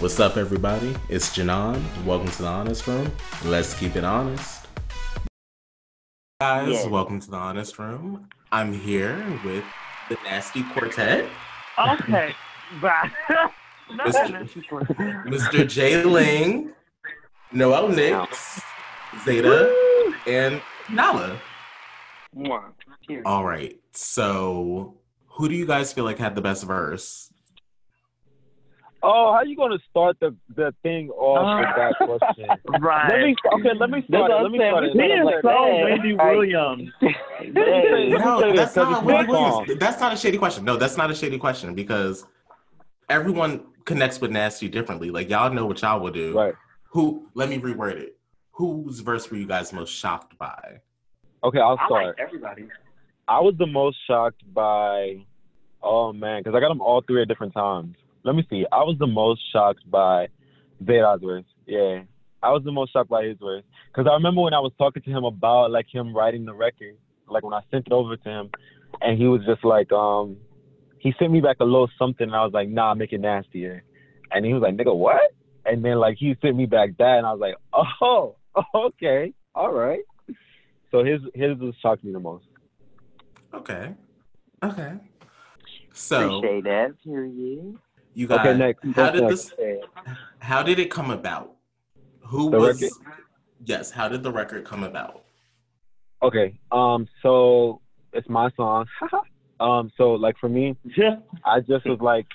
What's up, everybody? It's Janon. Welcome to the Honest Room. Let's keep it honest. Guys, Yes. welcome to the Honest Room. I'm here with the Nasty Quartet, Okay, bye. Mr. Mr. Jayling, Noel Niks, Zeta, and Nala. All right. So, who do you guys feel like had the best verse? Oh, how you gonna start the the thing off Uh, with that question? Right. Let me okay. Let me start. it, Let me start. it. He is Let me so say- Wendy Right. Williams. Let me say- let me No, say this, that's 'cause not Wendy. Williams. That's not a shady question. No, that's not a shady question because everyone connects with Nasty differently. Like y'all know what y'all will do. Right. Who? Let me reword it. Whose verse were you guys most shocked by? Okay, I'll start. I start. like everybody. I was the most shocked by. Oh man, because I got them all three at different times. Let me see. I was the most shocked by Zeta's verse. Yeah, I was the most shocked by his verse because I remember when I was talking to him about like him writing the record, like when I sent it over to him, and he was just like, um, he sent me back a little something, and I was like, nah, make it nastier, and he was like, nigga, what? And then like he sent me back that, and I was like, oh, okay, all right. So his his was shocked me the most. Okay. Okay. So Appreciate that. Period. You guys, Okay, next. how did next? this? How did it come about? Who The was? record? Yes. How did the record come about? Okay. Um. So it's my song. um. So like for me, Yeah. I just was like,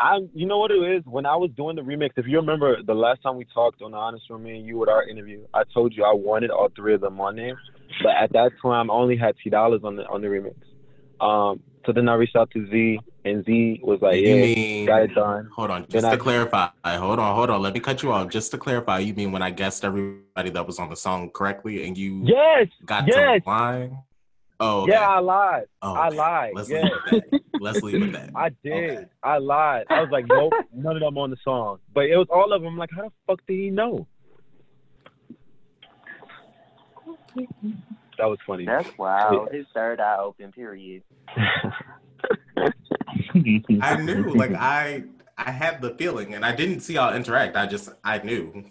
I. You know what it is? When I was doing the remix, if you remember the last time we talked on the Honest Room, me and you with our interview, I told you I wanted all three of them on there, but at that time I only had T dollars on the on the remix. Um. So then I reached out to Z, and Z was like, you "Yeah, mean? got it done." Hold on, just Then to I- clarify. Hold on, hold on. Let me cut you off. Just to clarify, you mean when I guessed everybody that was on the song correctly, and you Yes. got yes. to line? Oh, okay. Yeah, I lied. Oh, I lied. Let's yeah. leave it at that. Let's leave it at that. I did. Okay. I lied. I was like, nope, none of them on the song. But it was all of them. I'm like, how the fuck did he know? That was funny. That's wild. His third eye open. Period. I knew, like I, I had the feeling, and I didn't see y'all interact. I just, I knew.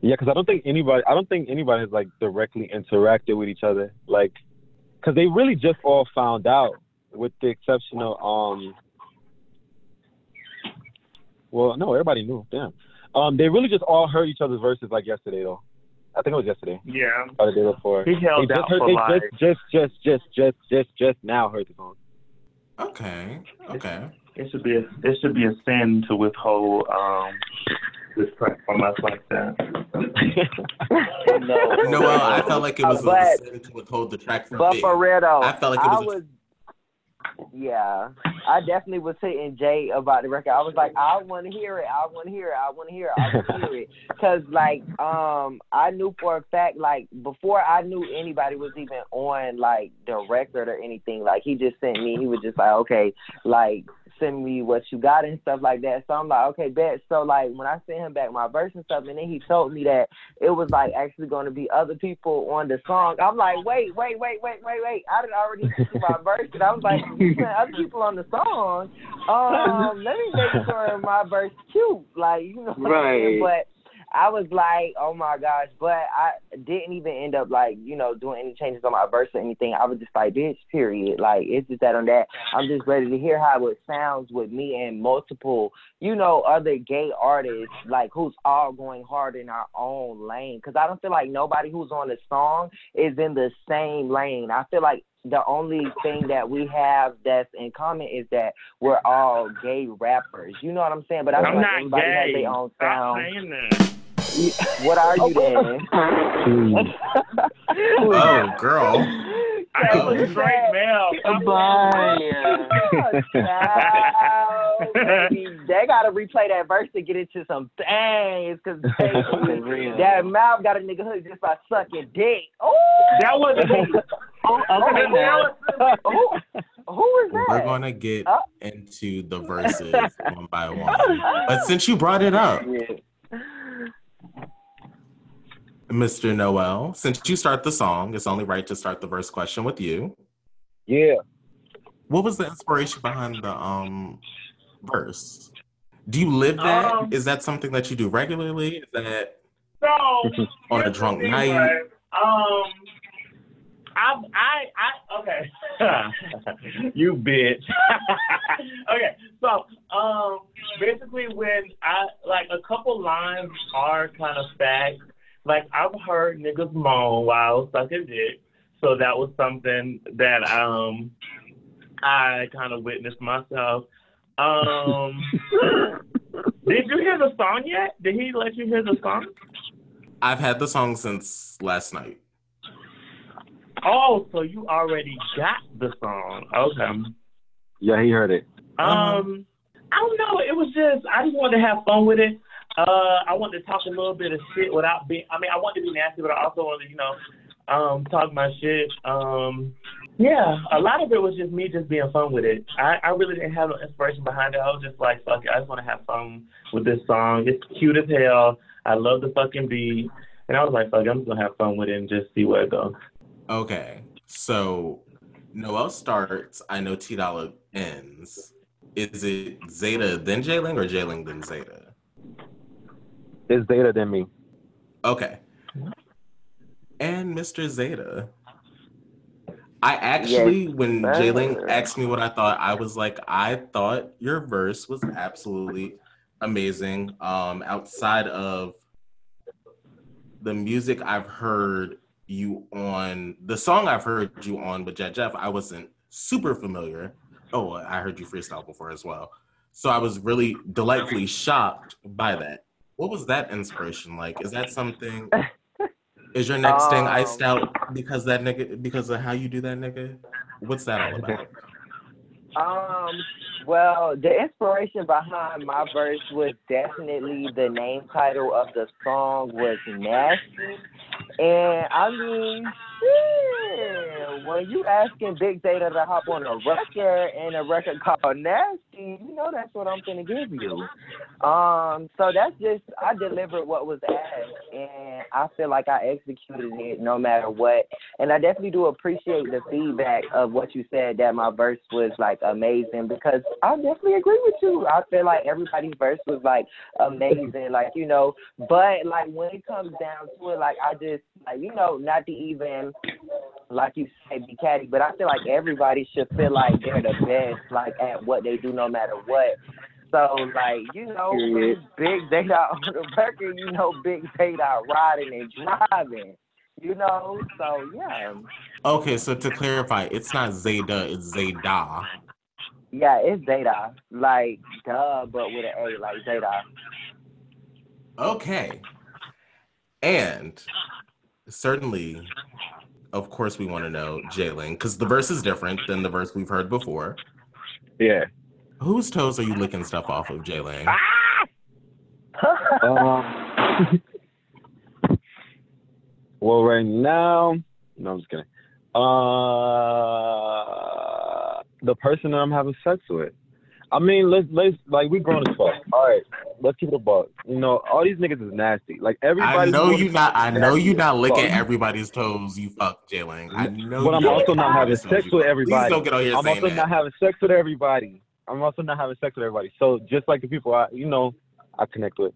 yeah, because I don't think anybody, I don't think anybody has like directly interacted with each other, like, because they really just all found out, with the exception of um. Well, no, everybody knew. Damn. Um, they really just all heard each other's verses like yesterday, though. I think it was yesterday Yeah. or the day before. He They held just out heard. for They life. just, just, just, just, just, just, just now heard the song. Okay, okay. It should be a it should be a sin to withhold um this track from us like that. no. Noel, I felt like it was But- a sin to withhold the track from But me. for real I felt like it was a- was. Yeah, I definitely was hitting Jay about the record. I was like, I want to hear it. I want to hear it. I want to hear it. I want to hear it. Cause like, um, I knew for a fact, like before I knew anybody was even on like the record or anything. Like he just sent me. He was just like, okay, like send me what you got and stuff like that. So I'm like, okay, bet. So like when I sent him back my verse and stuff, and then he told me that it was like actually going to be other people on the song. I'm like, wait, wait, wait, wait, wait, wait. I did already sent you my verse, and I was like, you sent other people on the song. Um, let me make sure my verse cute, like you know, what I'm saying? Right. But I was like, oh my gosh, but I didn't even end up like, you know, doing any changes on my verse or anything. I was just like, bitch, period. Like, it's just that on that. I'm just ready to hear how it sounds with me and multiple, you know, other gay artists, like, who's all going hard in our own lane. Because I don't feel like nobody who's on the song is in the same lane. I feel like the only thing that we have that's in common is that we're all gay rappers. You know what I'm saying? But I I'm like not everybody has gay. their own sound. Saying that. What are you then? Oh, girl. I am a straight male. Stop they gotta replay that verse to get into some things, cause baby, that mouth got a nigga hooked just by sucking dick. Oh, That wasn't me. oh, Okay, oh, now who, who is that? We're gonna get Huh? into the verses one by one. But since you brought it up, Mr. Noel, since you start the song, it's only right to start the verse question with you. Yeah. What was the inspiration behind the um verse? Do you live that? Um, Is that something that you do regularly? Is that So On a drunk night? right? Um, I, I, I, okay. you bitch. okay, so um, basically, when I like a couple lines are kind of facts. Like I've heard niggas moan while sucking dick, so that was something that um I kind of witnessed myself. Um, did you hear the song yet? Did he let you hear the song? I've had the song since last night. Oh, so you already got the song. Okay. Yeah, he heard it. Um, I don't know. It was just I just wanted to have fun with it. Uh, I wanted to talk a little bit of shit without being. I mean, I wanted to be nasty, but I also wanted to, you know, um, talk my shit. Um, yeah, a lot of it was just me just being fun with it. I, I really didn't have no inspiration behind it. I was just like, fuck it. I just want to have fun with this song. It's cute as hell. I love the fucking beat. And I was like, fuck, it, I'm just gonna have fun with it and just see where it goes. Okay, so Noel starts. I know T Dolla ends. Is it Zeta then Jayling or Jayling then Zeta? It's Zeta than me. Okay. And Mr. Zeta. I actually, when sir. Jayling asked me what I thought, I was like, I thought your verse was absolutely amazing. Um, outside of the music I've heard you on, the song I've heard you on with Jet Jeff, I wasn't super familiar. Oh, I heard you freestyle before as well. So I was really delightfully shocked by that. What was that inspiration like? Is that something? Is your next thing iced Um, out because that nigga because of how you do that nigga? What's that all about? Um, well, the inspiration behind my verse was definitely the name title of the song was Nasty. And I mean, yeah, when you asking Big Data to hop on a record and a record called Nasty, you know that's what I'm gonna give you. Um, so that's just I delivered what was asked and I feel like I executed it no matter what. And I definitely do appreciate the feedback of what you said that my verse was like amazing because I definitely agree with you. I feel like everybody's verse was like amazing, like you know. But like when it comes down to it, like I just like you know not to even like you say be catty, but I feel like everybody should feel like they're the best, like at what they do no matter what. So like you know, big data on the record, you know, big data riding and driving. You know, so yeah, Okay, so to clarify, it's not Zeta, it's Zeta. yeah, it's data, like duh, but with an A, like data. Okay. And certainly, of course, we want to know Jayling, because the verse is different than the verse we've heard before. Yeah. Whose toes are you licking stuff off of, Jayling? Um, well, right now, no, I'm just kidding. Uh, the person that I'm having sex with. I mean, let's let's like we grown as fuck. All right, let's keep it a buck. You know, all these niggas is nasty. Like everybody. I know you not. I know you not licking Fuck. everybody's toes. You fuck, Jayling. I know. But I'm you also not having sex toes. with Please everybody. don't get on here I'm saying also that. not having sex with everybody. I'm also not having sex with everybody. So just like the people I, you know, I connect with.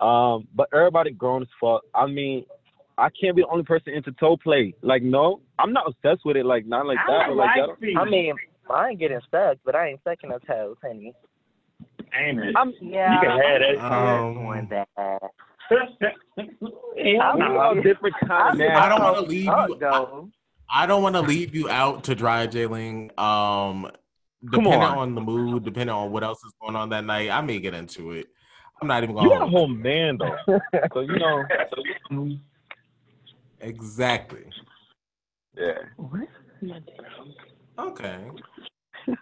Um, but everybody grown as fuck. I mean, I can't be the only person into toe play. Like, no, I'm not obsessed with it. Like, not like that, I but like like feet. I mean, I ain't getting stuck, but I ain't sucking no toes, honey. Ain't it? I'm, Yeah, You can have that. Um, doing that. I'm no. all different kind of I'm- nasty. I don't want to leave you. I, though. I don't want to leave you out to dry, Jayling. Um, depending on. on. the mood, depending on what else is going on that night, I may get into it. I'm not even going. You going. got a whole man though, so you know. Exactly. Yeah. Okay.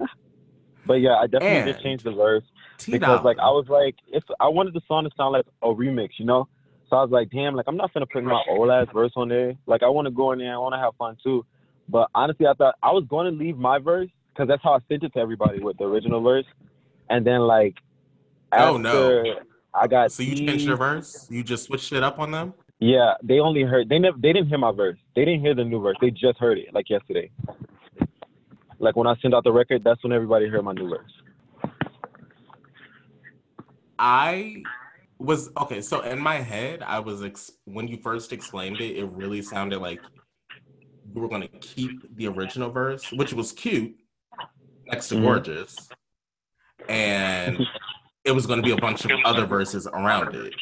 But yeah, I definitely did change the verse. T because like I was like, if I wanted the song to sound like a remix, you know. So I was like, damn, like I'm not gonna put my old ass verse on there. Like I want to go in there, I want to have fun too. But honestly, I thought I was going to leave my verse because that's how I sent it to everybody with the original verse. And then like, after Oh, no. I got So you these- changed your verse? You just switched it up on them? Yeah, they only heard they never they didn't hear my verse. They didn't hear the new verse. They just heard it like yesterday. Like when I sent out the record, that's when everybody heard my new verse. I was okay. So in my head, I was ex- when you first explained it, it really sounded like you were going to keep the original verse, which was cute, next to Mhm. gorgeous, and it was going to be a bunch of other verses around it.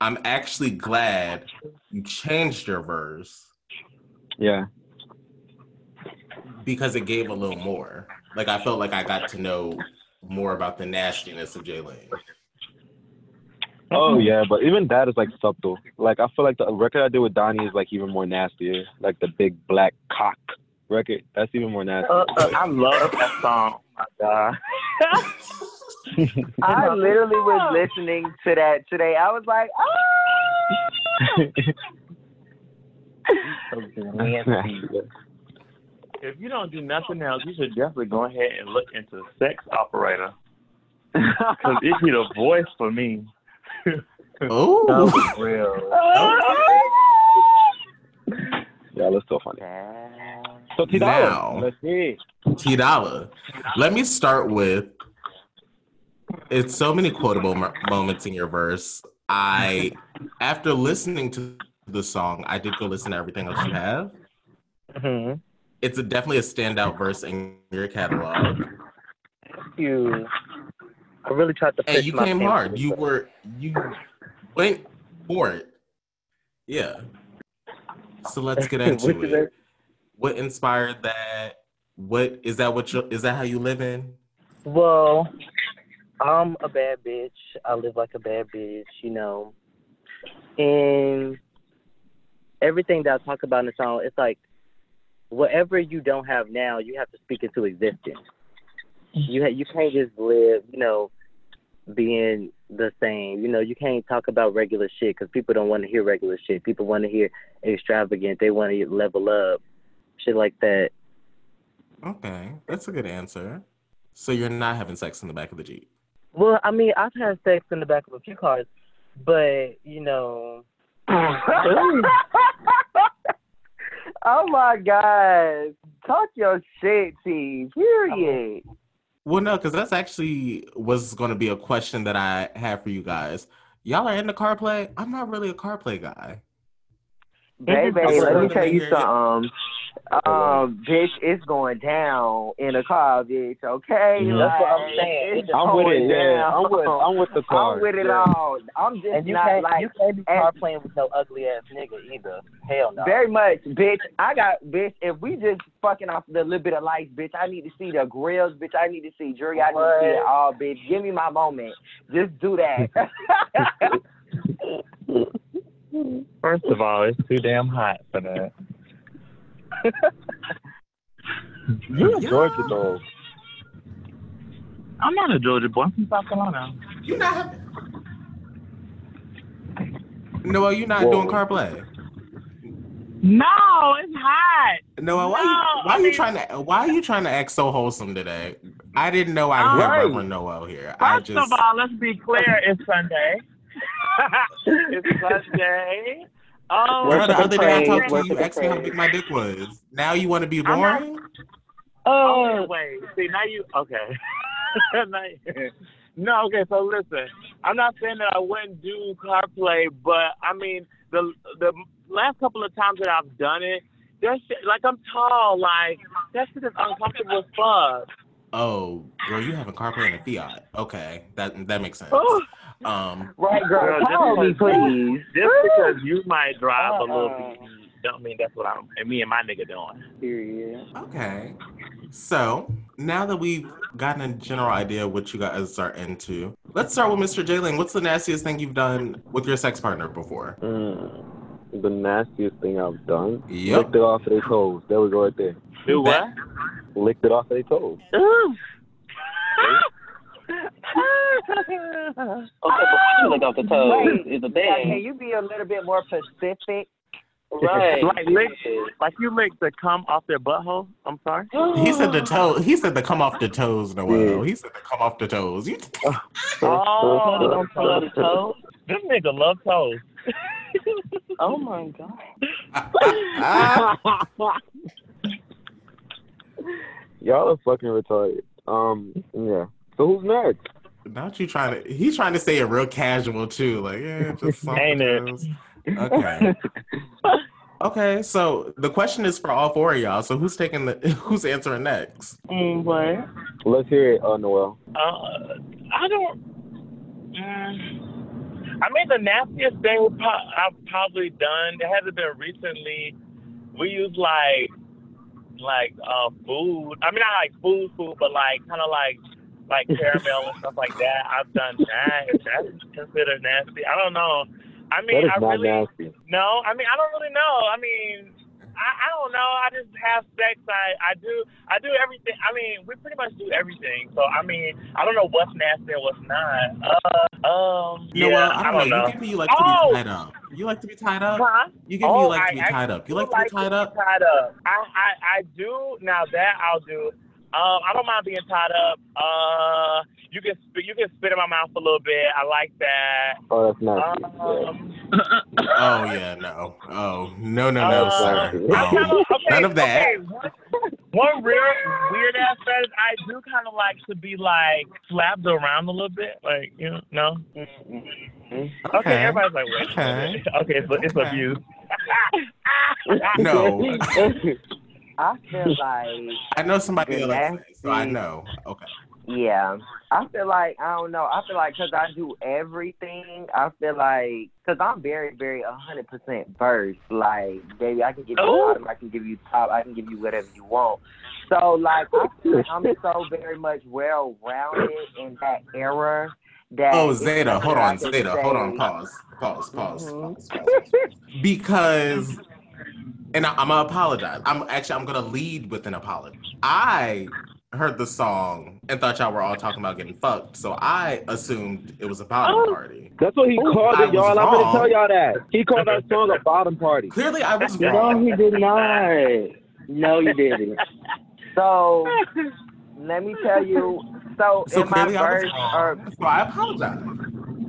I'm actually glad you changed your verse Yeah. because it gave a little more. Like I felt like I got to know more about the nastiness of Jalen. Oh yeah, but even that is like subtle. Like I feel like the record I did with Donnie is like even more nastier. Like the big black cock record. That's even more nasty. Uh, uh, I love that song. Oh my God. I literally was listening to that today. I was like, oh. If you don't do nothing else, you should definitely go ahead and look into sex operator. Because it be the voice for me. Oh, was real. Y'all are so funny. So T Now. Dollar, let's see. T Dolla. Let me start with it's so many quotable mo- moments in your verse. I, after listening to the song, I did go listen to everything else you have. Mm-hmm. It's a, definitely a standout verse in your catalog. You, I really tried to. Pitch you came hard. You were you went for it. Yeah. So let's get into it. What inspired that? What is that? What you is that? How you live in? Well, I'm a bad bitch. I live like a bad bitch, you know. And everything that I talk about in the song, it's like whatever you don't have now, you have to speak into existence. Mm-hmm. You you can't just live, you know, being the same. You know, you can't talk about regular shit because people don't want to hear regular shit. People want to hear extravagant. They want to level up, shit like that. Okay, that's a good answer. So you're not having sex in the back of the jeep. Well, I mean, I've had sex in the back of a few cars, but you know, oh my god. Talk your shit, T. Period. Well, no, because that's actually was going to be a question that I have for you guys. Y'all are into car play. I'm not really a car play guy. Baby, I let me tell you something. Um, bitch, it's going down in a car, bitch. Okay, Mhm. That's what I'm saying. it's I'm with it. going Yeah. I'm with. I'm with the car. I'm with it yeah. all. I'm just and you not can't like you can't be car playing with no ugly ass nigga either. Hell no. Very much, bitch. I got, bitch. If we just fucking off the little bit of lights, bitch, I need to see the grills, bitch. I need to see jury. I need to see it all, bitch. Give me my moment. Just do that. First of all, it's too damn hot for that. You're a Yeah. Georgia though. I'm not a Georgia boy. I'm from South Carolina. You not having. Noah, you not Whoa. doing car play. No, it's hot. Noah, why you, No, why I are you mean- trying to why are you trying to act so wholesome today? I didn't know I had Right. Reverend Noah here. I First just of all, let's be clear. It's Sunday. it's Sunday. Oh, Girl, the Worship other day I and talked to you, you asked me how big my dick was. Now you want to be I'm boring? Oh, oh. wait. See, now you okay? Now you- no, okay. So listen, I'm not saying that I wouldn't do car play, but I mean the the last couple of times that I've done it, that shit, like I'm tall, like that shit is uncomfortable as fuck. Oh, girl, you having car play in a Fiat. Okay, that that makes sense. Oh, Um, right, girl. Girl, just Call me, because- please. just because you might drive a little bit, don't mean that's what I'm and me and my nigga doing. Period. okay. So now that we've gotten a general idea of what you guys are into, let's start with Mr. Jalen. What's the nastiest thing you've done with your sex partner before? Mm, the nastiest thing I've done. Yep. Licked it off of their toes. There we go right there. Do what? Licked it off of their toes. Okay, before you look off the toes Wait, is a Like, can you be a little bit more specific? Right. Like lick, like you lick the cum off their butthole. I'm sorry. He said the toe. He said the come off the toes, Noel. Yeah. He said the come off the toes. You, Oh, Don't pull the toes. this nigga love toes. Oh my god. Y'all are fucking retarded. Um, yeah. So who's next? Not you trying to. He's trying to say it real casual too. Like, yeah, just Ain't it? Okay. Okay. So the question is for all four of y'all. So who's taking the? Who's answering next? Mm, what? Let's hear it, uh, Noel. Uh, I don't. Mm, I mean, the nastiest thing we pro- I've probably done. It hasn't been recently. We use like, like uh, food. I mean, not like food, food, but like kind of like, like caramel and stuff like that. I've done that. Is that. If that's considered nasty, I don't know. I mean, is I not really nasty. no. I mean, I don't really know. I mean, I, I don't know. I just have sex. I, I do I do everything. I mean, we pretty much do everything. So I mean, I don't know what's nasty and what's not. Uh, um, No, yeah, well, I don't, know. know. You give me you like to Oh! be tied up. You like to be tied up. Huh? You give me Oh, you like to I be tied up. You like to be tied up. Tied up. I, I I do now that I'll do. Um, I don't mind being tied up. Uh, you can spit, you can spit in my mouth a little bit. I like that. Oh, that's nasty. Yeah. Um, Oh yeah, no. Oh no, no, no, Uh, sir. I Um, kinda- okay, none of that. okay, one, one real weird ass fetish, I do kind of like to be like slapped around a little bit, like you know, no. Mm-hmm. Okay, everybody's like, wait, Okay. okay, it's it's Okay. abuse. No. I feel like I know somebody The that likes that, so I know. Okay. Yeah, I feel like I don't know. I feel like because I do everything, I feel like because I'm very, very a hundred percent versed. Like, baby, I can give you Oh. bottom, I can give you top, I can give you whatever you want. So, like, I feel like I'm so very much well rounded in that era. That Oh, Zeta, hold on, Zeta, hold on, say- pause, pause, pause, Mhm. pause, pause. Because, and I, I'm gonna apologize. I'm actually I'm gonna lead with an apology. I heard the song and thought y'all were all talking about getting fucked, so I assumed it was a bottom Oh. party. That's what he called I it, y'all. I'm gonna tell y'all that. He called that song a bottom party. Clearly, I was No, he did not. No, you didn't. So, let me tell you. So, So in my clearly, I verse, or. So I apologize.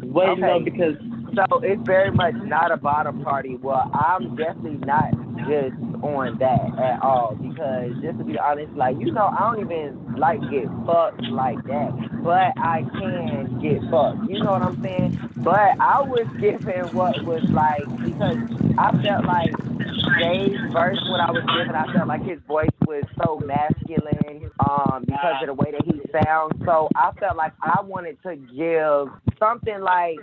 Wait, Okay. no, because So it's very much not a bottom party. Well, I'm definitely not just on that at all because just to be honest, like you know, I don't even like get fucked like that, but I can get fucked. You know what I'm saying? But I was given what was like because I felt like Jay's verse when I was given, I felt like his voice was so masculine um because of the way that he sounds. So I felt like I wanted to give something like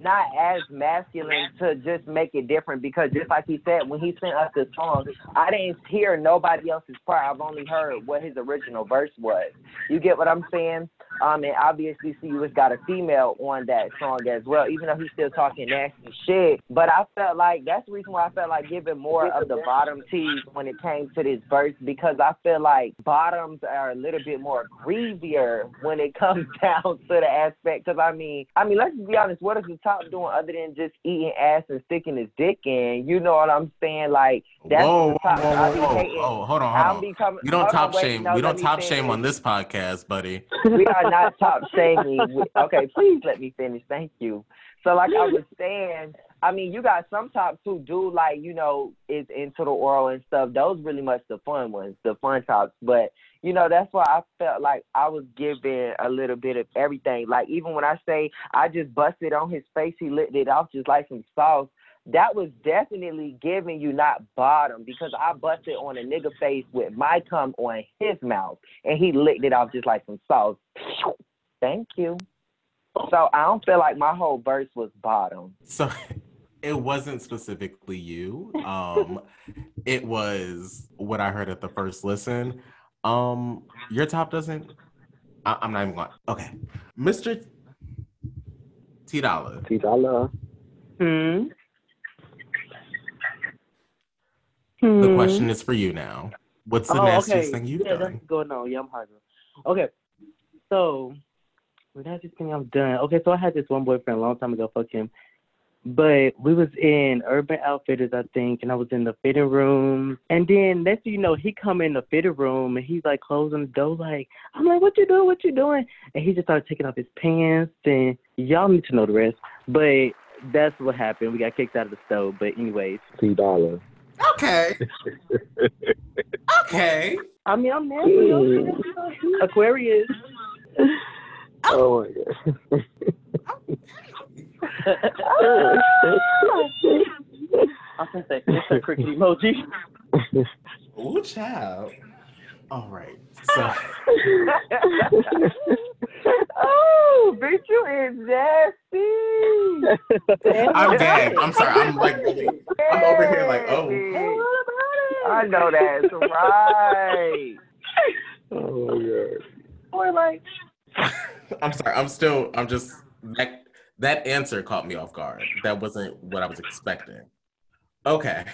not as masculine to just make it different because just like he said when he sent us the song. I didn't hear nobody else's part. I've only heard what his original verse was. You get what i'm saying um and obviously see has got a female on that song as well even though he's still talking nasty shit but i felt like that's the reason why i felt like giving more of the bottom tees when it came to this verse because i feel like bottoms are a little bit more greasier when it comes down to the aspect because i mean i mean let's be honest what is the top doing other than just eating ass and sticking his dick in you know what i'm saying like that's whoa, the top whoa, whoa, whoa, whoa, hold on, hold on. becoming, We don't top on, wait, shame. no, we don't top shame on this podcast, buddy. we are not top shaming. Okay, please let me finish. Thank you. So, like I was saying, I mean, you got some tops who do like, you know, is into the oral and stuff. Those really much the fun ones, the fun tops. But you know, that's why I felt like I was giving a little bit of everything. Like even when I say I just busted on his face, he licked it off just like some sauce. That was definitely giving you not bottom because I busted on a nigga face with my cum on his mouth and he licked it off just like some sauce. Thank you. So I don't feel like my whole verse was bottom. So it wasn't specifically you. Um, it was what I heard at the first listen. Um, your top doesn't. I, I'm not even going. Okay, Mr. T Dolla. T-Dolla. hmm. The question is for you now. What's the Hmm. oh, nastiest okay. thing you've yeah, done? that's going on. Yeah, I'm hungry. Okay, so the nastiest thing I've done. Okay, so I had this one boyfriend a long time ago. Fuck him. But we was in Urban Outfitters, I think, and I was in the fitting room. And then next thing you know, he come in the fitting room and he's like closing the door, like I'm like, "What you doing? What you doing?" And he just started taking off his pants, and y'all need to know the rest. But that's what happened. We got kicked out of the store. But anyways, T-Dolla. Okay. okay. I mean, I'm nasty. okay? Aquarius. Oh. oh my god. I can say it's a cricket emoji. Ooh, child. All right. So oh, bitch, you is nasty. I'm gagged. I'm sorry. I'm like really. I'm over here like, oh. I know that's right. oh my god. Or like, I'm sorry. I'm still. I'm just that. That answer caught me off guard. That wasn't what I was expecting. Okay.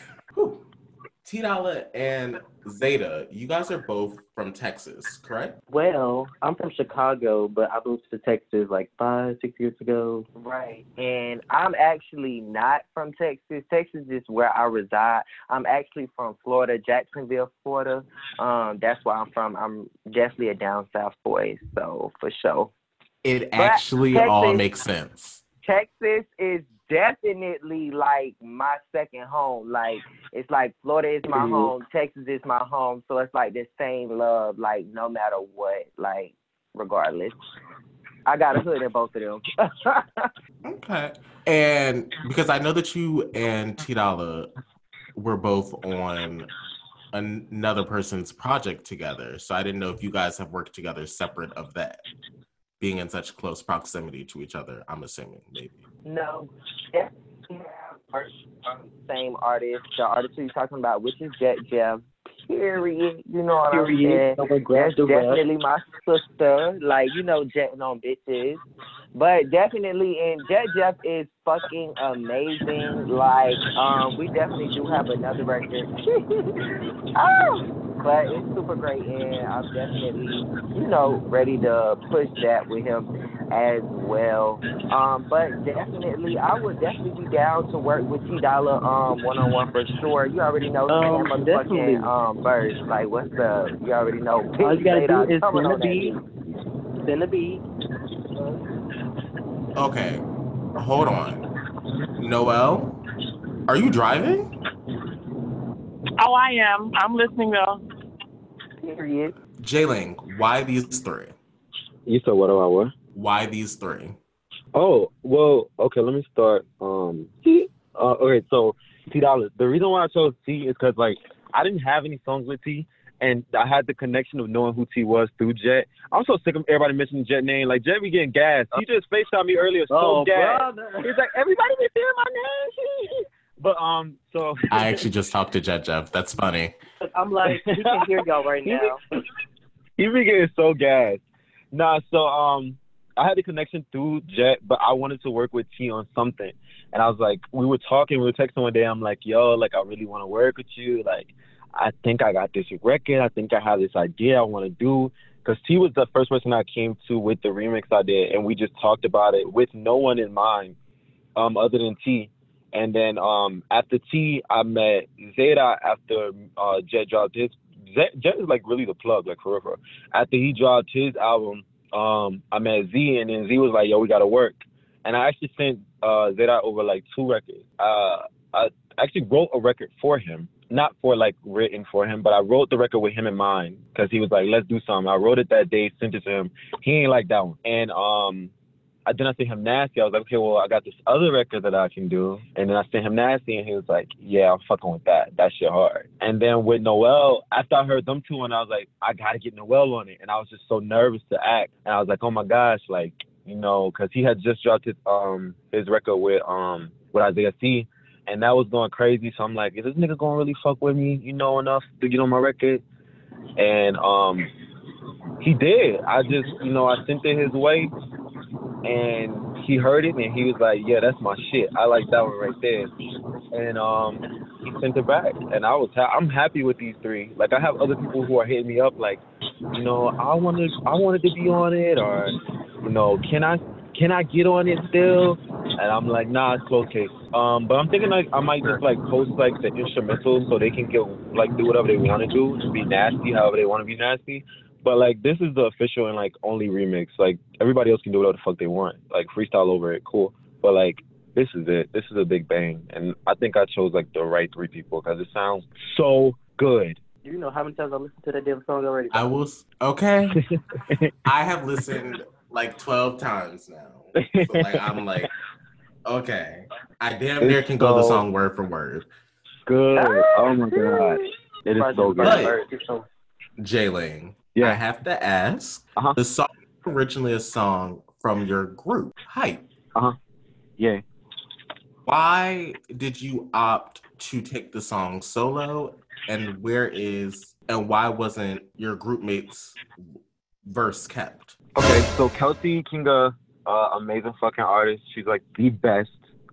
T Dolla and Zeta, you guys are both from Texas, correct? well, I'm from Chicago, but I moved to Texas like five, six years ago. Right. And I'm actually not from Texas. Texas is where I reside. I'm actually from Florida, Jacksonville, Florida. Um, that's where I'm from. I'm definitely a down south boy, so for sure. It But actually all makes sense. Texas is definitely like my second home. Like it's like Florida is my Mhm. home, Texas is my home. So it's like the same love, like no matter what, like regardless. I got a hood in both of them. Okay. And because I know that you and T Dolla were both on an- another person's project together. So I didn't know if you guys have worked together separate of that, being in such close proximity to each other, I'm assuming, maybe. No, definitely have worked on the same artist, the artist you're talking about, which is Jet Jeff. Period. You know what Period. I'm saying? That's definitely my sister. Like, you know, jetting on bitches. But definitely, and Jet Jeff is fucking amazing. Like, um, we definitely do have another record. oh, but it's super great, and I'm definitely, you know, ready to push that with him as well. Um, but definitely, I would definitely be down to work with T Dolla um one on one for sure. You already know Um, definitely. motherfucking um verse. Like, what's up? You already know. All you gotta Pete do Zeta is coming send the beat, send the beat. Okay. Hold on. Noel, are you driving? Oh, I am. I'm listening though. Period. Jayling, why these three? You said what do I what? Why these three? Oh, well, okay, let me start. Um uh, okay, so T Dollars. The reason why I chose T is because like I didn't have any songs with T and I had the connection of knowing who T was through Jet. I'm so sick of everybody mentioning Jet name. Like Jet be getting gas. He just FaceTimed me earlier so Oh, gas. brother. He's like, everybody be saying my name. but um so I actually just talked to Jet Jeff. That's funny. I'm like, he can hear y'all right now. he be getting so gas. Nah, so um, I had a connection through Jet, but I wanted to work with T on something, and I was like, we were talking, we were texting one day. I'm like, yo, like I really want to work with you. Like, I think I got this record. I think I have this idea I want to do. Cause T was the first person I came to with the remix I did, and we just talked about it with no one in mind, um, other than T. And then um, after T, I met Zeta after uh, Jet dropped his. Jet, Jet is like really the plug, like for real. for real. After he dropped his album, um, I met Z, and then Z was like, "Yo, we gotta work." And I actually sent uh, Zeta over like two records. Uh, I actually wrote a record for him, not for like written for him, but I wrote the record with him in mind because he was like, "Let's do something." I wrote it that day, sent it to him. He ain't like that one, and um, I then I sent him nasty. I was like, okay, well, I got this other record that I can do. And then I sent him nasty, and he was like, yeah, I'm fucking with that. That shit hard. And then with Noel, after I heard them two, and I was like, I gotta get Noel on it. And I was just so nervous to act. And I was like, oh my gosh, like, you know, because he had just dropped his um his record with um with Isaiah C. And that was going crazy. So I'm like, is this nigga gonna really fuck with me, you know, enough to get on my record? And um he did. I just, you know, I sent it his way and he heard it and he was like, "Yeah, that's my shit. I like that one right there." And um, he sent it back, and I was ha- I'm happy with these three. Like I have other people who are hitting me up, like, you know, I wanted I wanted to be on it, or you know, can I can I get on it still? And I'm like, nah, it's case. Um, but I'm thinking like I might just like post like the instrumentals so they can get like do whatever they want to do, and be nasty however they want to be nasty. But like this is the official and like only remix. Like everybody else can do whatever the fuck they want. Like freestyle over it, cool. But like this is it. This is a big bang, and I think I chose like the right three people because it sounds so good. Do you know how many times I listened to that damn song already? I will. Okay. I have listened like twelve times now. So like I'm like, okay, I damn near can go the song word for word. Good. Oh my ah, god. It is so good. But- J Lane, I have to ask. Uh-huh. The song originally a song from your group, Hype. Uh-huh. Yeah. Why did you opt to take the song solo? And where is and why wasn't your groupmates verse kept? Okay, so Kelsey Kinga, uh, amazing fucking artist. She's like the best,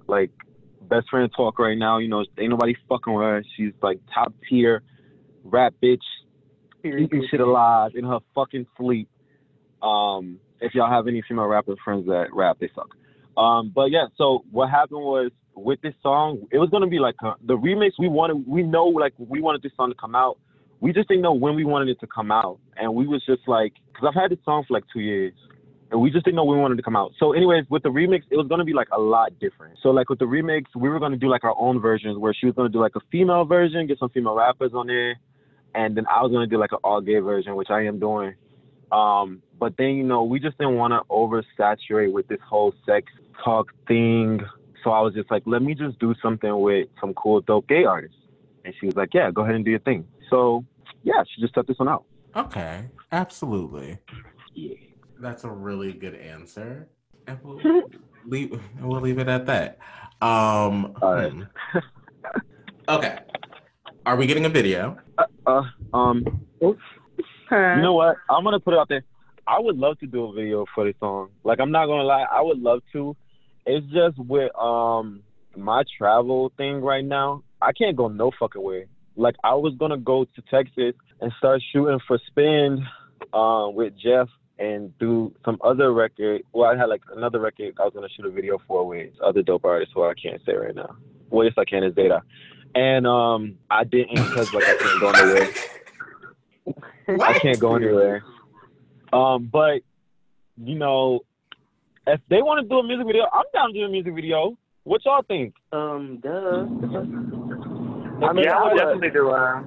like best friend to talk right now. You know, ain't nobody fucking with her. She's like top tier rap bitch, keeping shit alive in her fucking sleep. Um, if y'all have any female rapper friends that rap, they suck. Um, but yeah, so what happened was with this song, it was gonna be like a, the remix. We wanted, we know, like we wanted this song to come out. We just didn't know when we wanted it to come out, and we was just like, because I've had this song for like two years, and we just didn't know when we wanted to come out. So, anyways, with the remix, it was gonna be like a lot different. So, like with the remix, we were gonna do like our own versions, where she was gonna do like a female version, get some female rappers on there, and then I was gonna do like an all gay version, which I am doing. Um, but then you know, we just didn't want to oversaturate with this whole sex talk thing. So I was just like, let me just do something with some cool, dope gay artists. And she was like, yeah, go ahead and do your thing. So yeah, she just set this one out. Okay, absolutely. Yeah. That's a really good answer. And we'll leave we'll leave it at that. Um All right. hmm. Okay. Are we getting a video? Uh, um, you know what? I'm gonna put it out there. I would love to do a video for this song. Like, I'm not gonna lie, I would love to. It's just with um my travel thing right now. I can't go no fucking way. Like, I was gonna go to Texas and start shooting for Spin, um, with Jeff and do some other record. Well, I had like another record I was gonna shoot a video for with other dope artists who I can't say right now. Well, yes, I can. It's Data. And um, I didn't because like I can't go nowhere. I can't go anywhere. Um, but you know, if they want to do a music video, I'm down to do a music video. What y'all think? Um, duh. I mean, yeah, I I would would, definitely do uh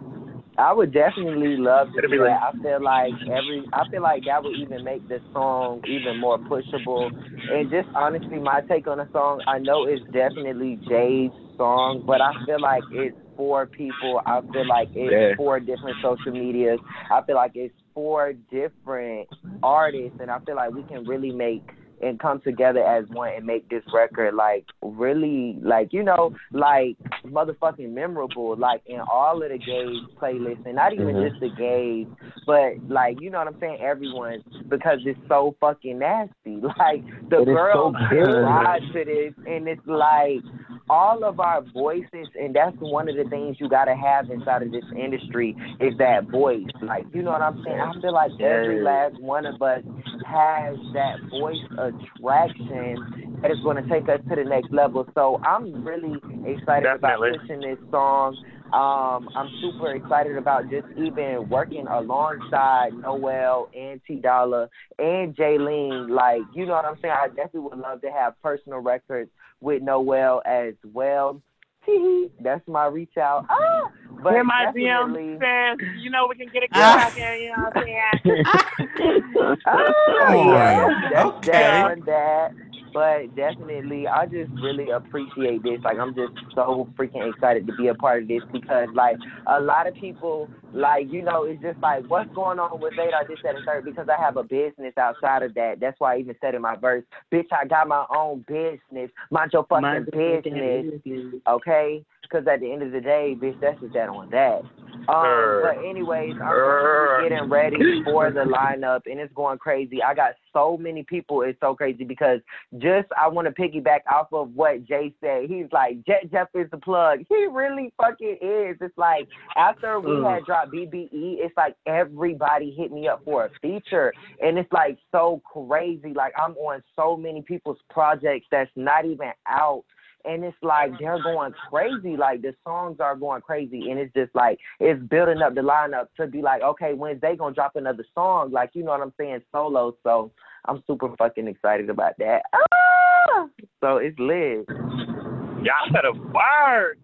I would definitely love to It'll do be that. I feel like every, I feel like that would even make the song even more pushable. And just honestly, my take on the song, I know it's definitely Jay's song, but I feel like it's for people. I feel like it's Yeah. for different social medias. I feel like it's for different artists, and I feel like we can really make and come together as one and make this record like really like you know like motherfucking memorable like in all of the gays playlists and not even Mhm. just the gays but like you know what I'm saying everyone because it's so fucking nasty like the It so girls ride to this and it's like all of our voices and that's one of the things you gotta have inside of this industry is that voice like you know what I'm saying I feel like every last one of us has that voice attraction that is going to take us to the next level. So I'm really excited Definitely. about pushing this song. Um, I'm super excited about just even working alongside Noel and T Dolla and Jaylene. Like, you know what I'm saying? I definitely would love to have personal records with Noel as well. Tee-hee, That's my reach out. Ah, but Here my definitely. DM says, you know, we can get a girl out there, you know what I'm saying? Oh, Come yeah, on. that's Okay. that, that. But definitely, I just really appreciate this. Like, I'm just so freaking excited to be a part of this because, like, a lot of people, like, you know, it's just like, what's going on with Vadar this, that, and third? Because I have a business outside of that. That's why I even said in my verse, bitch, I got my own business. Mind your fucking Mind business business. okay? Because at the end of the day, bitch, that's just that on that. Um, but anyways, I'm getting ready for the lineup, and it's going crazy. I got so many people. It's so crazy because just I want to piggyback off of what Jay said. He's like, Jet Jeff is the plug. He really fucking is. It's like after we had dropped BBE, it's like everybody hit me up for a feature, and it's like so crazy. Like I'm on so many people's projects that's not even out and it's like they're going crazy. Like the songs are going crazy, and it's just like it's building up the lineup to be like, okay, when's they gonna drop another song? Like you know what I'm saying, solo. So I'm super fucking excited about that. Ah! So it's lit. Y'all better word.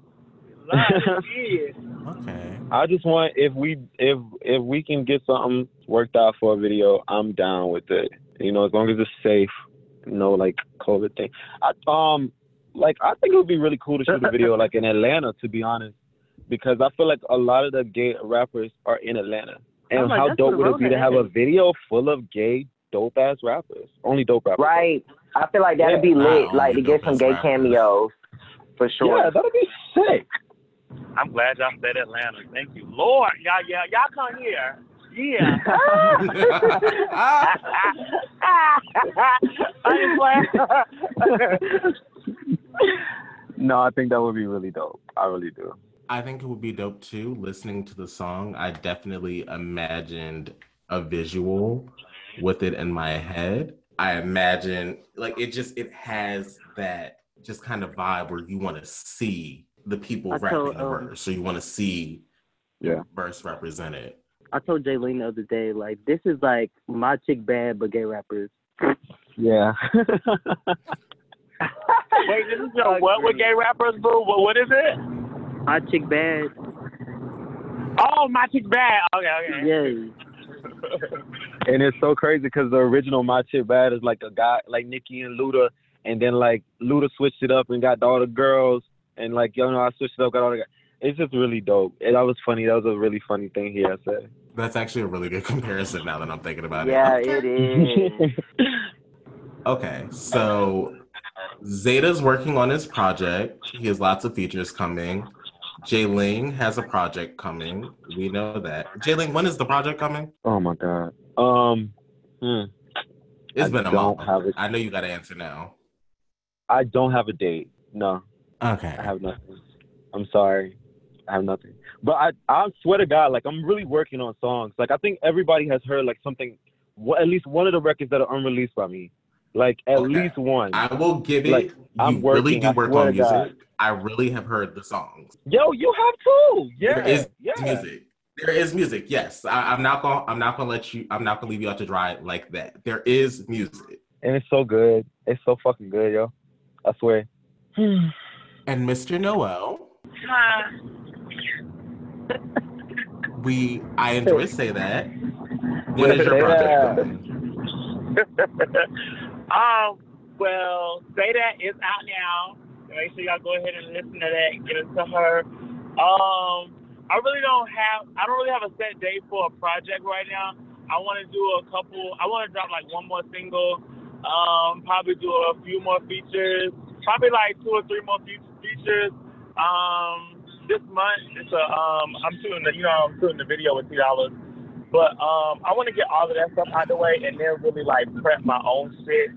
Love it. Okay. I just want if we if if we can get something worked out for a video, I'm down with it. You know, as long as it's safe, no like COVID thing. I, um, like I think it would be really cool to shoot a video like in Atlanta, to be honest, because I feel like a lot of the gay rappers are in Atlanta. And like, how dope would it be to have a video full of gay dope ass rappers? Only dope rappers. Right. I feel like that'd be lit, like to get some gay rappers. cameos. For sure. Yeah, that'd be sick. I'm glad y'all said Atlanta. Thank you, Lord. Y'all, yeah, y'all come here. Yeah. I just like- No, I think that would be really dope. I really do. I think it would be dope too. Listening to the song, I definitely imagined a visual with it in my head. I imagine like it just it has that just kind of vibe where you want to see the people I rapping told, the um, verse, so you want to see Yeah. verse represented. I told Jayling the other day, like, this is like my chick bad but gay rappers. Yeah. Wait, this is your what with gay rappers, boo? What, what is it? My chick bad, Oh, my chick bad. Okay, okay. yay. and it's so crazy because the original My Chick Bad is like a guy like Nicki and Luda, and then like Luda switched it up and got all the girls, and like you know I switched it up, got all the guys. It's just really dope. And that was funny. That was a really funny thing he had said. That's actually a really good comparison now that I'm thinking about it. Yeah, it. it is. Okay, so ZayDahh's working on his project. He has lots of features coming. Jayling has a project coming. We know that. Jayling, when is the project coming? oh my god. Um, hmm. It's I been a month. it. I know you got to answer now. I don't have a date. No, Okay. I have nothing. I'm sorry. I have nothing. But I, I swear to God, like I'm really working on songs. Like I think everybody has heard like something, at least one of the records that are unreleased by me. Like at Okay. least one. I will give it. Like, you I'm really working, do work on to God. music. I really have heard the songs. Yo, you have too. Yeah, there is yeah. music. There is music. Yes, I, I'm not gonna. I'm not gonna let you. I'm not gonna leave you out to dry like that. There is music. and it's so good. It's so fucking good, yo. I swear. And Mr. Noel, Hi. we. I enjoy say that. When is your Say project that. um, well, say that is out now. Make sure y'all go ahead and listen to that. Get it to her. Um, I really don't have. I don't really have a set date for a project right now. I want to do a couple. I want to drop like one more single. Um, probably do a few more features. Probably like two or three more features. Um, this month it's a. Um, I'm shooting the. You know, I'm shooting the video with T dollars. But um, I want to get all of that stuff out of the way and then really like prep my own shit.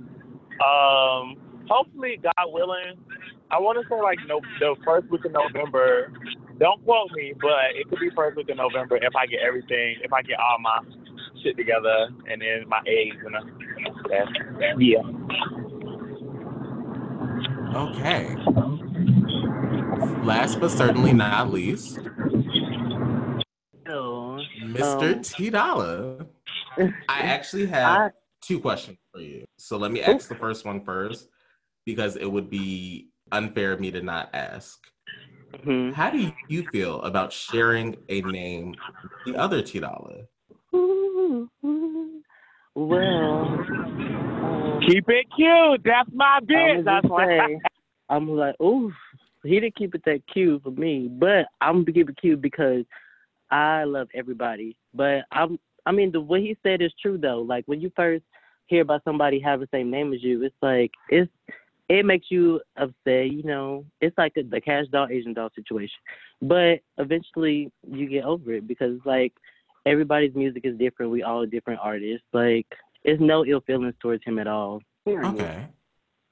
Um, hopefully, God willing, I want to say like no, the first week of November. Don't quote me, but it could be first week of November if I get everything, if I get all my shit together and then my eggs and uh. Yeah. Okay. Last but certainly not least, So, Mr. Um, T Dolla. I actually have I, two questions for you. So let me ask the first one first because it would be unfair of me to not ask. hmm How do you feel about sharing a name with the other T Dolla? Well, um, Keep it cute. That's my I bitch. That's why. say, I'm like, ooh, he didn't keep it that cute for me, but I'm gonna keep it cute because I love everybody. But I'm, I mean, the what he said is true though. Like when you first hear about somebody having the same name as you, it's like it's it makes you upset. You know, it's like a, the Cash Doll Asian doll situation. But eventually you get over it because like everybody's music is different. We all different artists. Like it's no ill feelings towards him at all. Okay.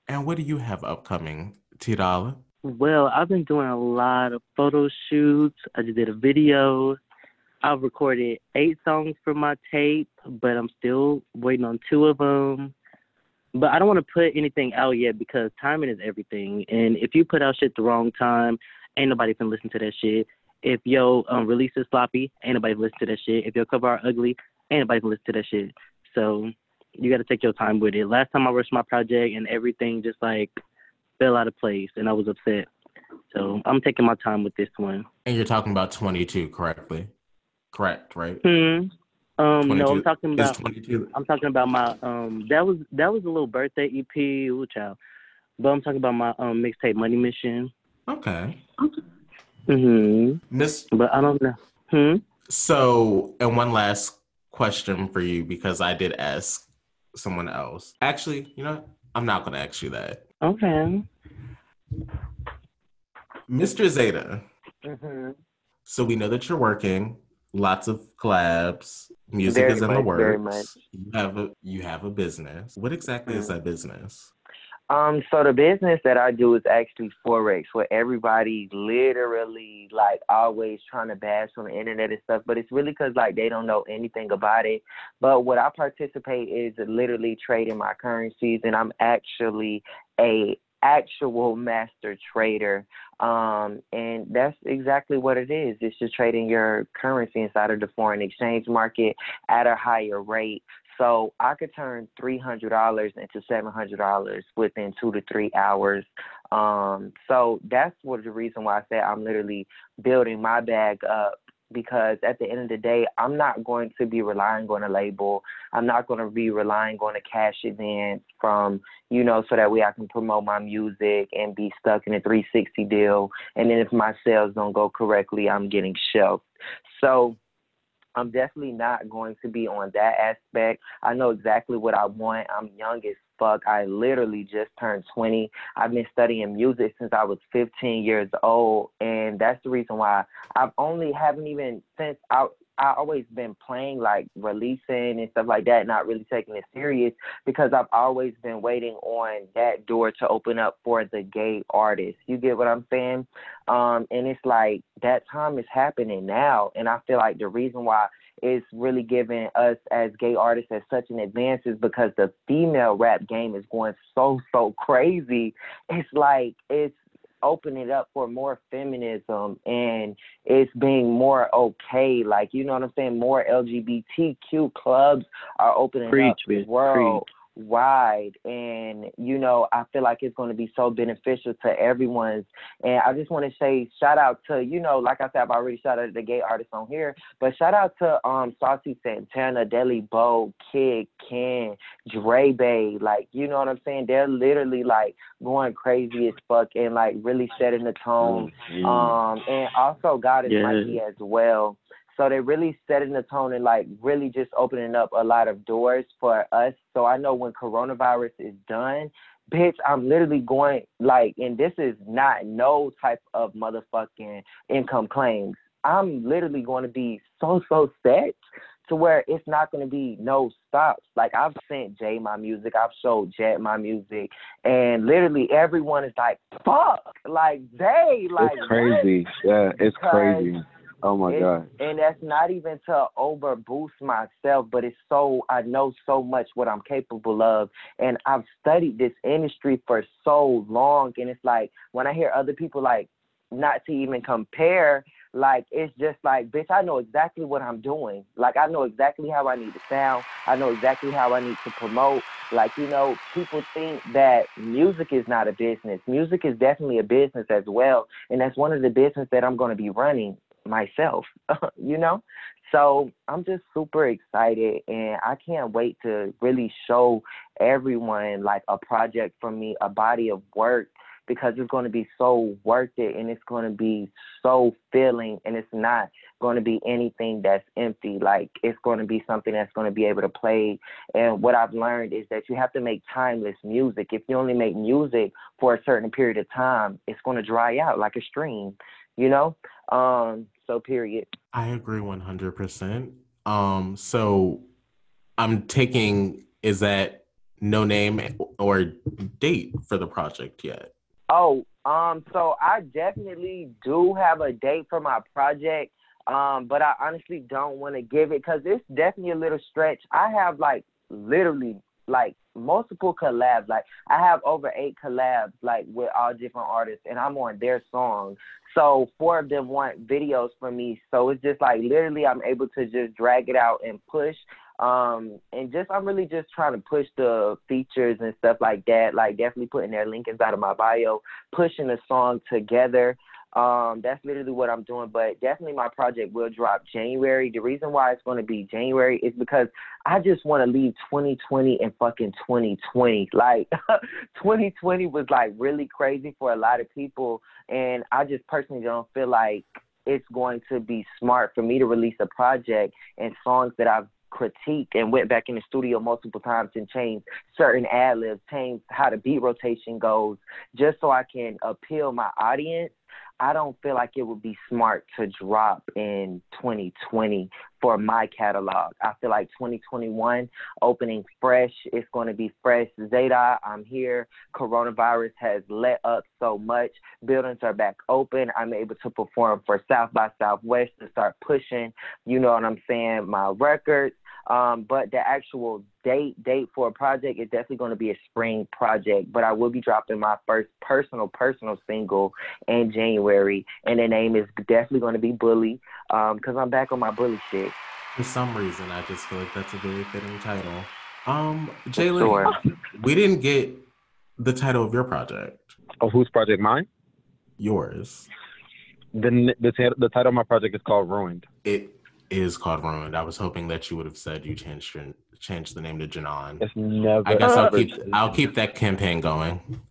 And what do you have upcoming, T Dolla? Well, I've been doing a lot of photo shoots. I just did a video. I've recorded eight songs for my tape, but I'm still waiting on two of them. But I don't want to put anything out yet because timing is everything. And if you put out shit the wrong time, ain't nobody can listen to that shit. If your um, release is sloppy, ain't nobody can listen to that shit. If your cover art ugly, ain't nobody can listen to that shit. So you got to take your time with it. Last time I rushed my project and everything just like fell out of place, and I was upset. So I'm taking my time with this one. And you're talking about 22 correctly? Correct, right? Hmm. Um, no, I'm talking about. 22. I'm talking about my um. That was that was a little birthday EP, ooh, child. But I'm talking about my um mixtape Money Mission. Okay. Okay. Mhm. Miss But I don't know. Hmm. So, and one last question for you because I did ask someone else. Actually, you know, what? I'm not going to ask you that. Okay. Mr. ZayDahh, Mhm. so we know that you're working, lots of collabs, music Very is in the much, works. very much. You have a you have a business. What exactly is Mhm. that business? Um, so the business that I do is actually forex, where everybody literally like always trying to bash on the internet and stuff, but it's really because like they don't know anything about it. But what I participate is literally trading my currencies, and I'm actually a actual master trader. Um, and that's exactly what it is. It's just trading your currency inside of the foreign exchange market at a higher rate. So I could turn three hundred dollars into seven hundred dollars within two to three hours. Um, so that's what the reason why I say I'm literally building my bag up because at the end of the day, I'm not going to be relying on a label. I'm not going to be relying on a cash advance from, you know, so that way I can promote my music and be stuck in a 360 deal. And then if my sales don't go correctly, I'm getting shelved. So I'm definitely not going to be on that aspect. I know exactly what I want. I'm young as fuck. I literally just turned 20. I've been studying music since I was 15 years old, and that's the reason why I've only haven't even since I I always been playing like releasing and stuff like that, not really taking it serious because I've always been waiting on that door to open up for the gay artist. You get what I'm saying? Um, and it's like that time is happening now, and I feel like the reason why it's really giving us as gay artists as such an advance is because the female rap game is going so so crazy. It's like it's opening up for more feminism and it's being more okay. Like you know what I'm saying? More LGBTQ clubs are opening Preach, up bitch, world wide. And you know i feel like it's going to be so beneficial to everyone's. And i just want to say shout out to you know like i said i've already shout out the gay artists on here but shout out to um Saucy Santana Delli Boe Kidd Kenn dre bay like you know what i'm saying? They're literally like going crazy as fuck and like really setting the tone. Mm. um and also god is Yes. mighty as well so they really setting the tone and like really just opening up a lot of doors for us. So I know when coronavirus is done, bitch, I'm literally going like, and this is not no type of motherfucking income claims. I'm literally going to be so so set to where it's not going to be no stops. Like I've sent Jay my music, I've showed Jet my music, and literally everyone is like, "Fuck!" Like they like it's crazy. Yeah, it's Because crazy. Oh my It's- god. And that's not even to over boost myself, but it's so I know so much what I'm capable of. And I've studied this industry for so long. And it's like when I hear other people like not to even compare, like it's just like, bitch, I know exactly what I'm doing. Like I know exactly how I need to sound. I know exactly how I need to promote. Like, you know, people think that music is not a business. Music is definitely a business as well. And that's one of the business that I'm gonna be running myself, you know? So I'm just super excited and I can't wait to really show everyone like a project from me, a body of work because it's going to be so worth it and it's going to be so filling and it's not going to be anything that's empty. Like it's going to be something that's going to be able to play. And what I've learned is that you have to make timeless music. If you only make music for a certain period of time, it's going to dry out like a stream, you know? Um, so period. I agree 100%. Um, so I'm taking, is that no name or date for the project yet? Oh, um, so I definitely do have a date for my project, um, but I honestly don't want to give it because it's definitely a little stretch. I have like literally like multiple collabs. Like I have over eight collabs like with all different artists, and I'm on their song. So four of them want videos from me. So it's just like literally I'm able to just drag it out and push. Um, and just I'm really just trying to push the features and stuff like that. Like definitely putting their link inside of my bio, pushing the song together. Um, that's literally what I'm doing. But definitely my project will drop January. The reason why it's going to be January is because I just want to leave 2020 and fucking 2020. Like 2020 was like really crazy for a lot of people, and I just personally don't feel like it's going to be smart for me to release a project and songs that I've critiqued and went back in the studio multiple times and changed certain ad libs, changed how the beat rotation goes, just so I can appeal my audience. I don't feel like it would be smart to drop in 2020 for my catalog. I feel like 2021 opening fresh. It's going to be fresh. ZayDahh, I'm here. Coronavirus has let up so much. Buildings are back open. I'm able to perform for South by Southwest to start pushing, you know what I'm saying, my records. Um, but the actual date date for a project is definitely going to be a spring project. But I will be dropping my first personal personal single in January, and the name is definitely going to be Bully, Um because um, I'm back on my bully shit. For some reason, I just feel like that's a very fitting title. Um, Jalen, sure. we didn't get the title of your project. Oh, whose project? Mine. Yours. The the, the title of my project is called Ruined. It is called Ruined. I was hoping that you would have said you changed your changed the name to Janon. It's never. I guess I'll keep I'll keep that campaign going.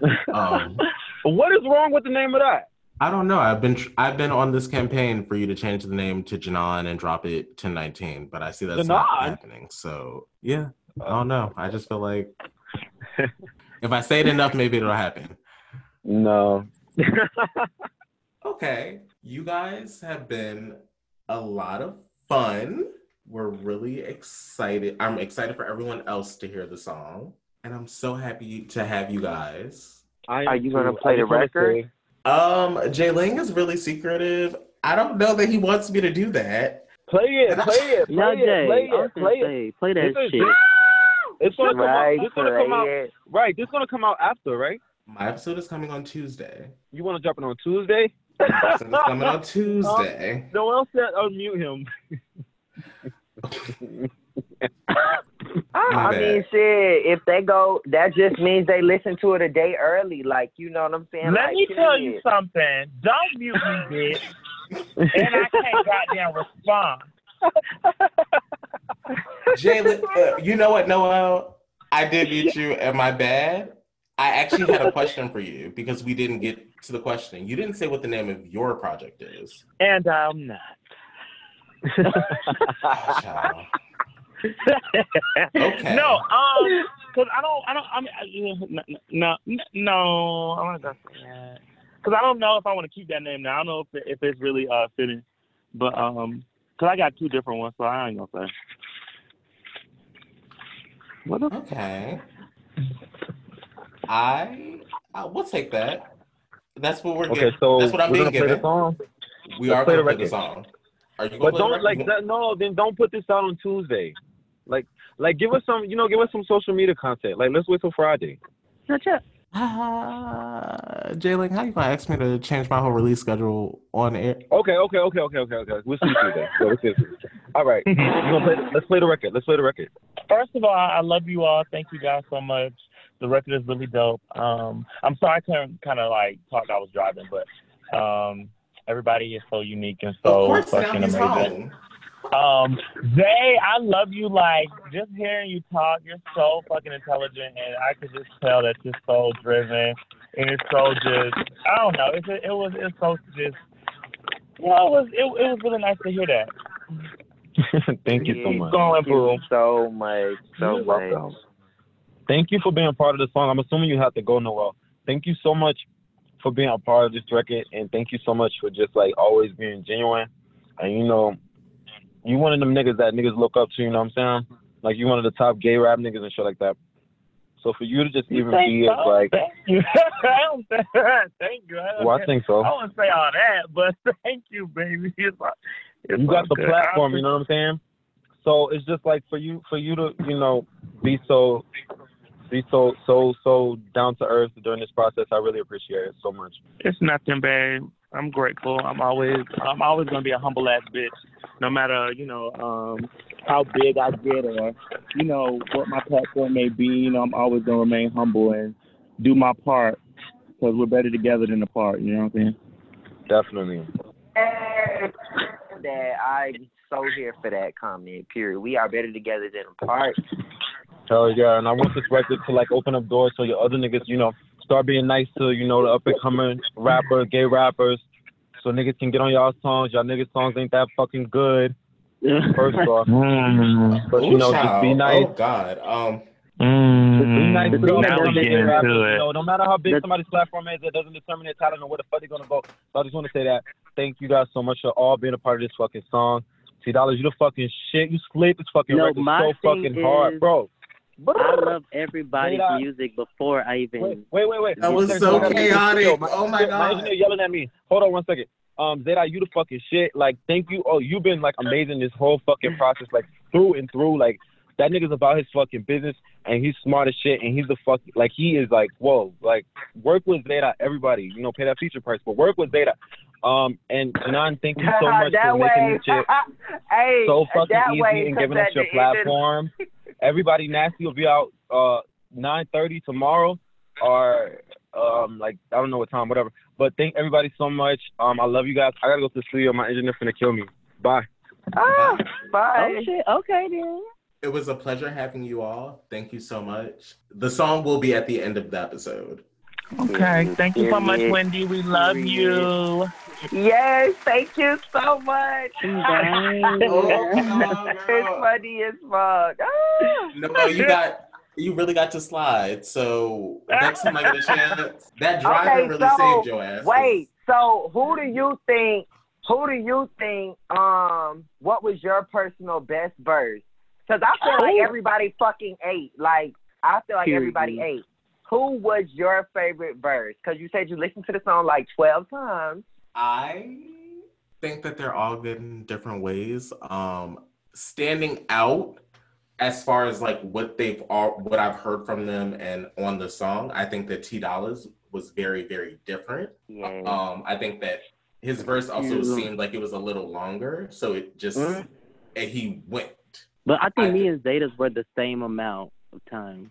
Um, what is wrong with the name of that? I don't know. I've been I've been on this campaign for you to change the name to Janon and drop it to 19, but I see that's Janon? not happening. So yeah, I don't know. I just feel like if I say it enough, maybe it'll happen. No. okay, you guys have been a lot of fun. We're really excited. I'm excited for everyone else to hear the song. And I'm so happy to have you guys. Are you going to play the record? Um, Jayling is really secretive. I don't know that he wants me to do that. Play it, play it, play it, Jay, play it, play it. Play that this shit. Is, it's gonna right, come out. It's gonna come out. Right, this gonna come out after, right? My episode is coming on Tuesday. You want to drop it on Tuesday? It's coming on Tuesday. no one else said unmute him. I mean, shit. If they go, that just means they listen to it a day early. Like, you know what I'm saying? Let like, me tell you something. Don't mute me, bitch. and I can't goddamn respond. Jalen, uh, you know what, Noel? I did mute you. Am I bad? I actually had a question for you because we didn't get to the question. You didn't say what the name of your project is. And I'm not. oh, okay. No, um, because I don't, I don't, I mean, no, no, I'm not gonna say that. Because I don't know if I want to keep that name now. I don't know if it, if it's really uh fitting, but um, because I got two different ones, so I ain't gonna say. What? Okay. I, I we'll take that. That's what we're okay. Getting. So that's what I'm being given. We Let's are going to play the song. Are you going to but don't like that, no. Then don't put this out on Tuesday. Like, like give us some, you know, give us some social media content. Like, let's wait till Friday. Not yet. Uh, Jalen, how you gonna ask me to change my whole release schedule on air? Okay, okay, okay, okay, okay, okay. We'll see Tuesday. So we'll see All right, you gonna play, let's play the record. Let's play the record. First of all, I love you all. Thank you guys so much. The record is really dope. Um, I'm sorry I couldn't kind of like talk. I was driving, but um, everybody is so unique and so fucking amazing. Home. Um, Zay, I love you. Like just hearing you talk, you're so fucking intelligent, and I could just tell that you're so driven, and it's so just I don't know. It's it was it's so just you know it was it, it was really nice to hear that. Thank you so much. Thank you so much. So you're much. Welcome. Thank you for being a part of the song. I'm assuming you have to go, Noel. Thank you so much for being a part of this record, and thank you so much for just like always being genuine. And you know, you one of them niggas that niggas look up to. You know what I'm saying? Like you one of the top gay rap niggas and shit like that. So for you to just you even be so? like, thank you, thank you. I, well, I think so. I wouldn't say all that, but thank you, baby. It's, it's you got the good. platform. You know what I'm saying? So it's just like for you, for you to, you know, be so, be so, so, so down to earth during this process. I really appreciate it so much. It's nothing, babe. I'm grateful. I'm always, I'm always gonna be a humble ass bitch, no matter, you know, um, how big I get or, you know, what my platform may be. You know, I'm always gonna remain humble and do my part because we're better together than apart. You know what I'm saying? Definitely. That I'm so here for that comment. Period. We are better together than apart. Hell yeah, and I want this record to like open up doors so your other niggas, you know, start being nice to, you know, the up and coming rappers, gay rappers, so niggas can get on y'all songs. Y'all niggas songs ain't that fucking good. First off, Mm. but you know, just be nice. Oh God. Um. Mm. Just be nice to the now other we rappers. to You know, no matter how big The- somebody's platform is, it doesn't determine their talent or where the fuck they're gonna go. So I just want to say that. Thank you guys so much for all being a part of this fucking song. T dollars, you the fucking shit. You slayed this fucking No, record so thing fucking hard, is- bro. I love everybody's Wait, uh, music before I even. Wait, wait, wait, wait. That was ZayDahh, so I gotta- chaotic. Yo, Oh my god. My engineer yelling at me. Hold on one second. Um, ZayDahh, you the fucking shit. Like, thank you. Oh, you've been like amazing this whole fucking process, like through and through. Like, that nigga's about his fucking business, and he's smart as shit, and he's the fuck. Like, he is like, whoa. Like, work with ZayDahh. Everybody, you know, pay that feature price, but work with ZayDahh. Um, and Janan, thank you so much for way. making this shit hey, so fucking easy way, and 'cause giving us your the end of- platform. Everybody nasty will be out uh nine thirty tomorrow or um like I don't know what time, whatever. But thank everybody so much. Um I love you guys. I gotta go to the studio, my engineer finna kill me. Bye. Ah, Oh bye. shit. Okay then. It was a pleasure having you all. Thank you so much. The song will be at the end of the episode. Okay. Thank you so much, Wendy. We love you. Yes, thank you so much. Bye. it's funny as fuck. Ah. No, you got you really got to slide. So next time I get a chance, that driver Okay, really so, saved your ass. Wait, so who do you think? Who do you think? Um, what was your personal best verse? Because I feel like everybody fucking ate. Like I feel like Period. everybody ate. Who was your favorite verse? Because you said you listened to the song like twelve times. I think that they're all good in different ways. Um, standing out as far as like what they've all what I've heard from them and on the song, I think that T Dolla's was very very different. Yeah. Um, I think that his verse also Yeah. seemed like it was a little longer, so it just Mhm. and he went. But I think I me think- and ZayDahh's were the same amount of time.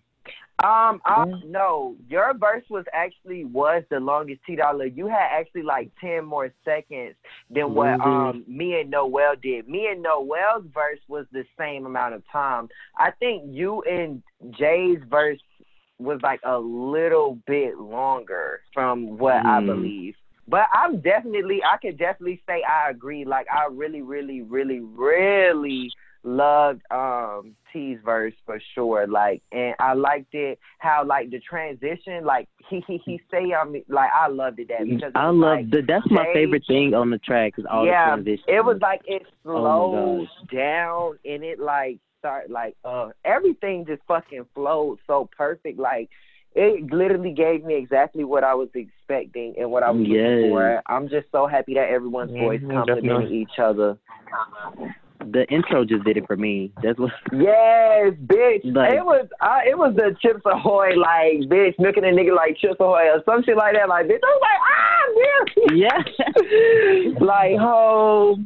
Um, I, no, your verse was actually was the longest T Dolla. You had actually like ten more seconds than what Mhm. um me and Noel did. Me and Noel's verse was the same amount of time. I think you and Jay's verse was like a little bit longer from what I Mm. believe. But I'm definitely I can definitely say I agree. Like I really, really, really, really loved um T's verse for sure. Like and I liked it how like the transition, like he he he say I mean like I loved it that because I love like, the, that's my Jay- favorite thing on the track is all yeah, the transitions. it was like it Oh slowed down and it like start like uh everything just fucking flowed so perfect. Like it literally gave me exactly what I was expecting and what I was looking for. I'm just so happy that everyone's voice Mhm, complimented definitely. each other. The intro just did it for me. That's what Yes, bitch. Like- it was uh, it was the Chips Ahoy like bitch looking at nigga like Chips Ahoy or some shit like that. Like bitch, I was like ah bitch. Yeah. like ho,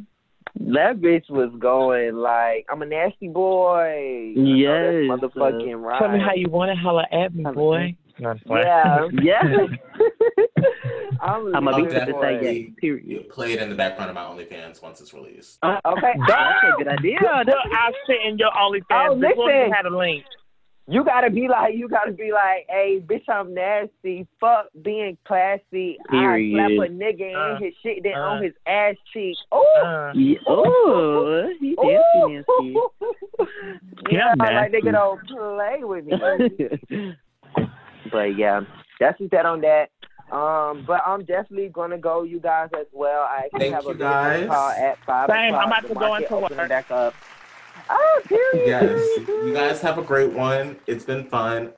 that bitch was going like I'm a nasty boy. I know Yes, that's motherfucking right. Tell me how you want to holla at me, boy. No, Yeah, Yeah. I'm, I'm a I'll big fan to say yes. Period. You play it in the background of my OnlyFans once it's released. okay. That's a good idea. Yeah, I'll sit in your OnlyFans Oh, before listen. you had a link. You gotta be like, you gotta be like, hey, bitch, I'm nasty. Fuck being classy. I Period. slap a nigga Uh, in his shit, then uh. on his ass cheek. Oh, Uh, Yeah. Oh, he dancing, Nancy. yeah, Yeah, like nasty. nigga don't play with me. But yeah, that's just that on that. Um, but I'm definitely gonna go, you guys as well. I actually Thank have a you, guys. call at five Same, o'clock. I'm about The to go market into opening work. back up. Oh, period. Yes. You guys have a great one. It's been fun.